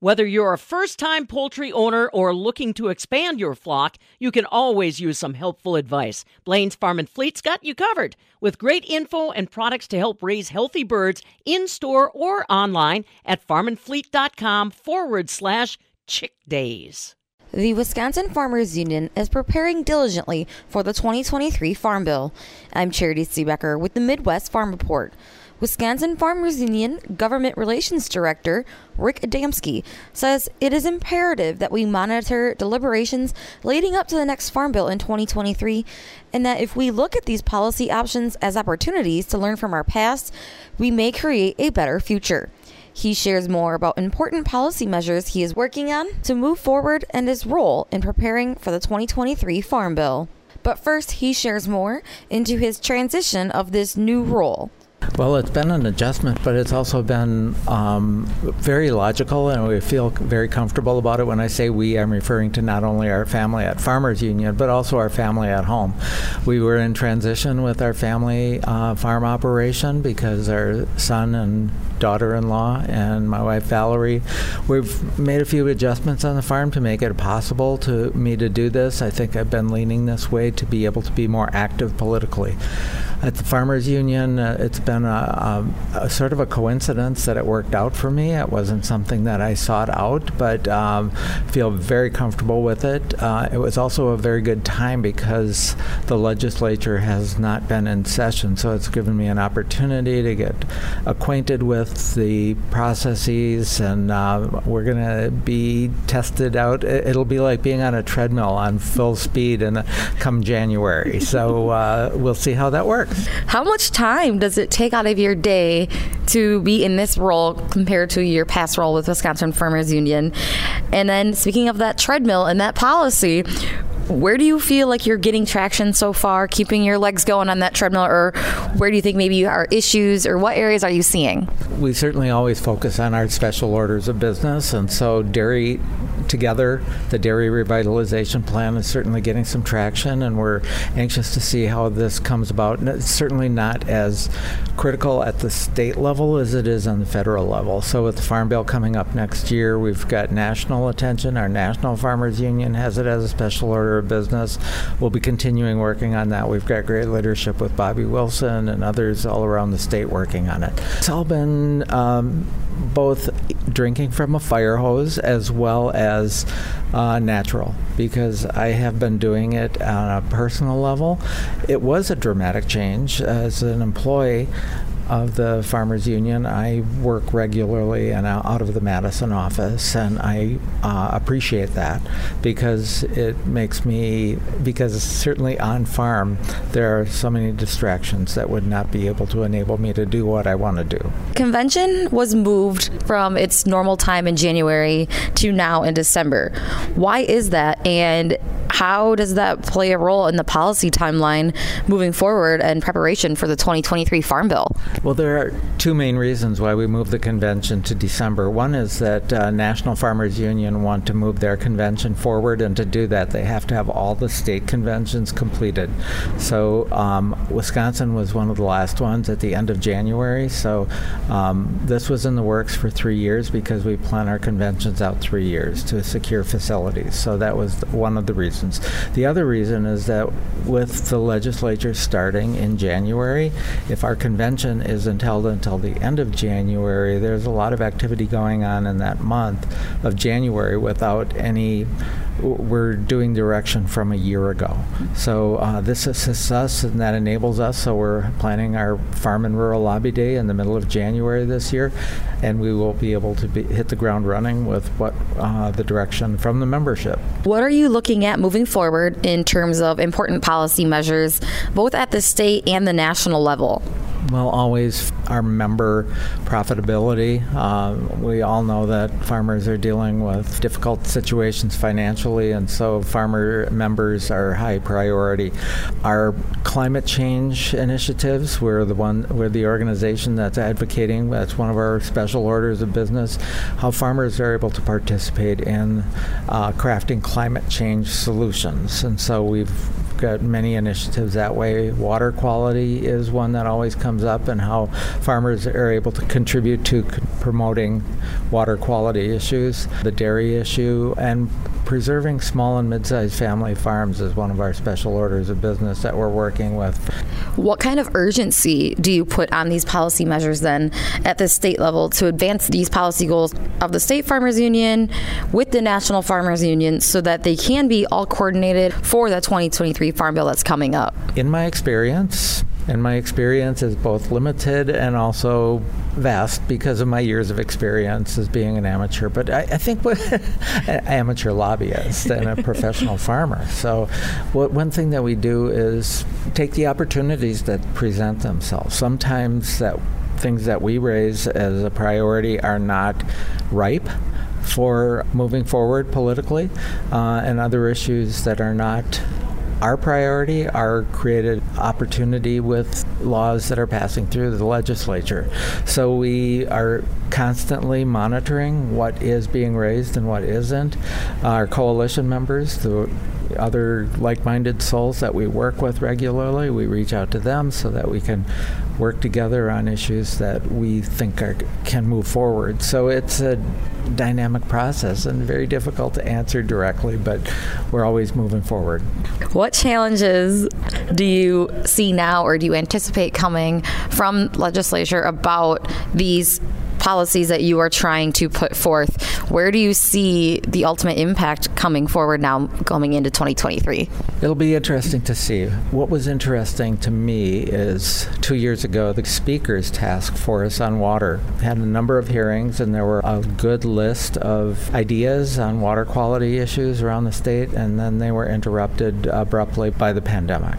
Whether you're a first time poultry owner or looking to expand your flock, you can always use some helpful advice. Blain's Farm and Fleet's got you covered with great info and products to help raise healthy birds in store or online at farmandfleet.com forward slash chick days. The Wisconsin Farmers Union is preparing diligently for the 2023 Farm Bill. I'm Charity Seebecker with the Midwest Farm Report. Wisconsin Farmers Union Government Relations Director Rick Adamski says it is imperative that we monitor deliberations leading up to the next Farm Bill in 2023, and that if we look at these policy options as opportunities to learn from our past, we may create a better future. He shares more about important policy measures he is working on to move forward and his role in preparing for the 2023 Farm Bill. But first, he shares more into his transition of this new role. Well, it's been an adjustment, but it's also been um, very logical, and we feel very comfortable about it. When I say we, I'm referring to not only our family at Farmers Union, but also our family at home. We were in transition with our family uh, farm operation because our son and daughter-in-law and my wife Valerie, we've made a few adjustments on the farm to make it possible to me to do this. I think I've been leaning this way to be able to be more active politically. At the Farmers Union, uh, it's been a, a, a, sort of a coincidence that it worked out for me. It wasn't something that I sought out, but um, feel very comfortable with it. Uh, it was also a very good time because the legislature has not been in session, so it's given me an opportunity to get acquainted with the processes, and uh, we're going to be tested out. It'll be like being on a treadmill on full speed and come January. So uh, we'll see how that works. How much time does it take out of your day to be in this role compared to your past role with Wisconsin Farmers Union? And then, speaking of that treadmill and that policy, where do you feel like you're getting traction so far, keeping your legs going on that treadmill, or where do you think maybe are issues, or what areas are you seeing? We certainly always focus on our special orders of business, and so dairy together, the dairy revitalization plan is certainly getting some traction, and we're anxious to see how this comes about. And it's certainly not as critical at the state level as it is on the federal level. So, with the Farm Bill coming up next year, we've got national attention. Our National Farmers Union has it as a special order of business. We'll be continuing working on that. We've got great leadership with Bobby Wilson and others all around the state working on it. It's all been um, both drinking from a fire hose as well as uh, natural because I have been doing it on a personal level. It was a dramatic change as an employee of the Farmers Union. I work regularly and out of the Madison office, and I uh, appreciate that because it makes me, because certainly on farm, there are so many distractions that would not be able to enable me to do what I want to do. Convention was moved from its normal time in January to now in December. Why is that? And how does that play a role in the policy timeline moving forward and preparation for the 2023 Farm Bill? Well, there are two main reasons why we moved the convention to December. One is that uh, National Farmers Union want to move their convention forward, and to do that, they have to have all the state conventions completed. So, um, Wisconsin was one of the last ones at the end of January. So, um, this was in the works for three years because we plan our conventions out three years to secure facilities. So, that was one of the reasons reasons. The other reason is that with the legislature starting in January, if our convention isn't held until the end of January, there's a lot of activity going on in that month of January without any we're doing direction from a year ago. So uh, this assists us and that enables us. So we're planning our Farm and Rural Lobby Day in the middle of January this year, and we will be able to be, hit the ground running with what uh, the direction from the membership. What are you looking at moving forward in terms of important policy measures, both at the state and the national level? Well, always our member profitability. Uh, we all know that farmers are dealing with difficult situations financially, and so farmer members are high priority. Our climate change initiatives, we're the one, we're the organization that's advocating. That's one of our special orders of business. How farmers are able to participate in uh, crafting climate change solutions, and so we've got many initiatives that way. Water quality is one that always comes up, and how farmers are able to contribute to promoting water quality issues, the dairy issue, and preserving small and mid-sized family farms is one of our special orders of business that we're working with. What kind of urgency do you put on these policy measures then at the state level to advance these policy goals of the State Farmers Union with the National Farmers Union so that they can be all coordinated for the 2023 Farm Bill that's coming up? In my experience, and my experience is both limited and also vast because of my years of experience as being an amateur. But I, I think what an amateur lobbyist and a professional farmer. So, what, one thing that we do is take the opportunities that present themselves. Sometimes that things that we raise as a priority are not ripe for moving forward politically, uh, and other issues that are not our priority are created opportunity with laws that are passing through the legislature. So we are constantly monitoring what is being raised and what isn't. Our coalition members, the other like-minded souls that we work with regularly, we reach out to them so that we can work together on issues that we think are, can move forward. So it's a dynamic process and very difficult to answer directly, but we're always moving forward. What challenges do you see now or do you anticipate coming from legislature about these policies that you are trying to put forth, where do you see the ultimate impact coming forward now going into 2023? It'll be interesting to see. What was interesting to me is two years ago, the Speaker's Task Force on Water had a number of hearings, and there were a good list of ideas on water quality issues around the state, and then they were interrupted abruptly by the pandemic.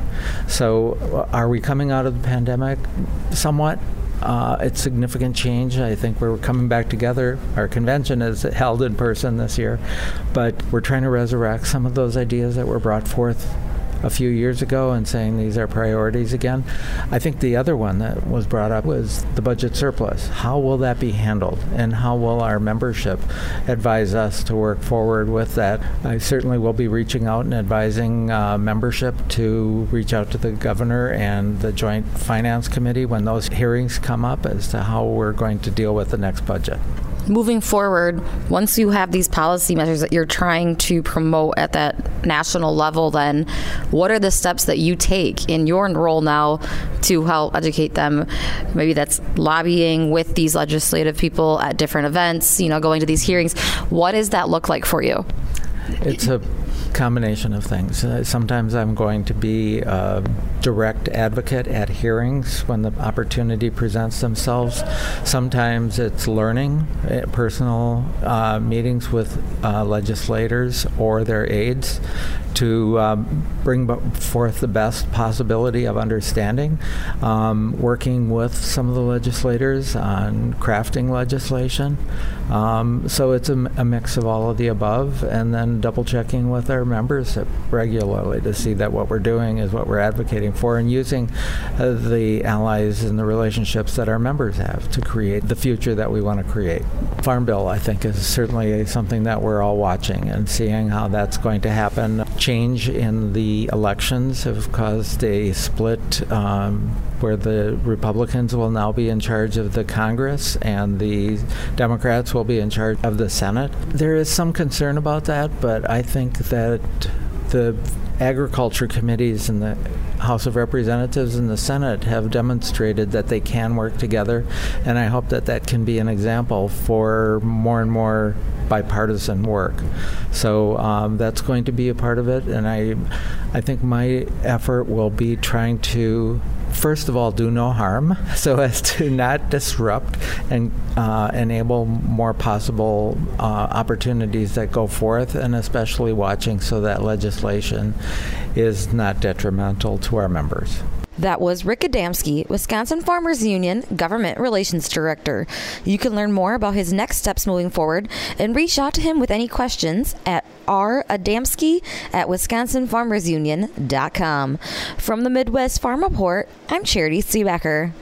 So, uh, are we coming out of the pandemic? Somewhat. Uh, it's significant change. I think we're coming back together. Our convention is held in person this year, but we're trying to resurrect some of those ideas that were brought forth a few years ago and saying these are priorities again. I think the other one that was brought up was the budget surplus. How will that be handled? And how will our membership advise us to work forward with that? I certainly will be reaching out and advising uh, membership to reach out to the governor and the Joint Finance Committee when those hearings come up as to how we're going to deal with the next budget moving forward, once you have these policy measures that you're trying to promote at that national level, then what are the steps that you take in your role now to help educate them? Maybe that's lobbying with these legislative people at different events, you know, going to these hearings. What does that look like for you? It's a combination of things. Uh, sometimes I'm going to be a direct advocate at hearings when the opportunity presents themselves. Sometimes it's learning, uh, personal uh, meetings with uh, legislators or their aides to um, bring forth the best possibility of understanding, um, working with some of the legislators on crafting legislation. Um, so it's a, a, mix of all of the above, and then double checking with our members regularly to see that what we're doing is what we're advocating for, and using uh, the allies and the relationships that our members have to create the future that we want to create. Farm Bill, I think, is certainly something that we're all watching and seeing how that's going to happen change in the elections have caused a split um, where the Republicans will now be in charge of the Congress and the Democrats will be in charge of the Senate. There is some concern about that, but I think that the agriculture committees in the House of Representatives and the Senate have demonstrated that they can work together, and I hope that that can be an example for more and more bipartisan work. So um, that's going to be a part of it, and I, I think my effort will be trying to first of all, do no harm so as to not disrupt and uh, enable more possible uh, opportunities that go forth, and especially watching so that legislation is not detrimental to our members. That was Rick Adamski, Wisconsin Farmers Union Government Relations Director. You can learn more about his next steps moving forward and reach out to him with any questions at radamski at wisconsinfarmersunion.com. From the Midwest Farm Report, I'm Charity Seebecker.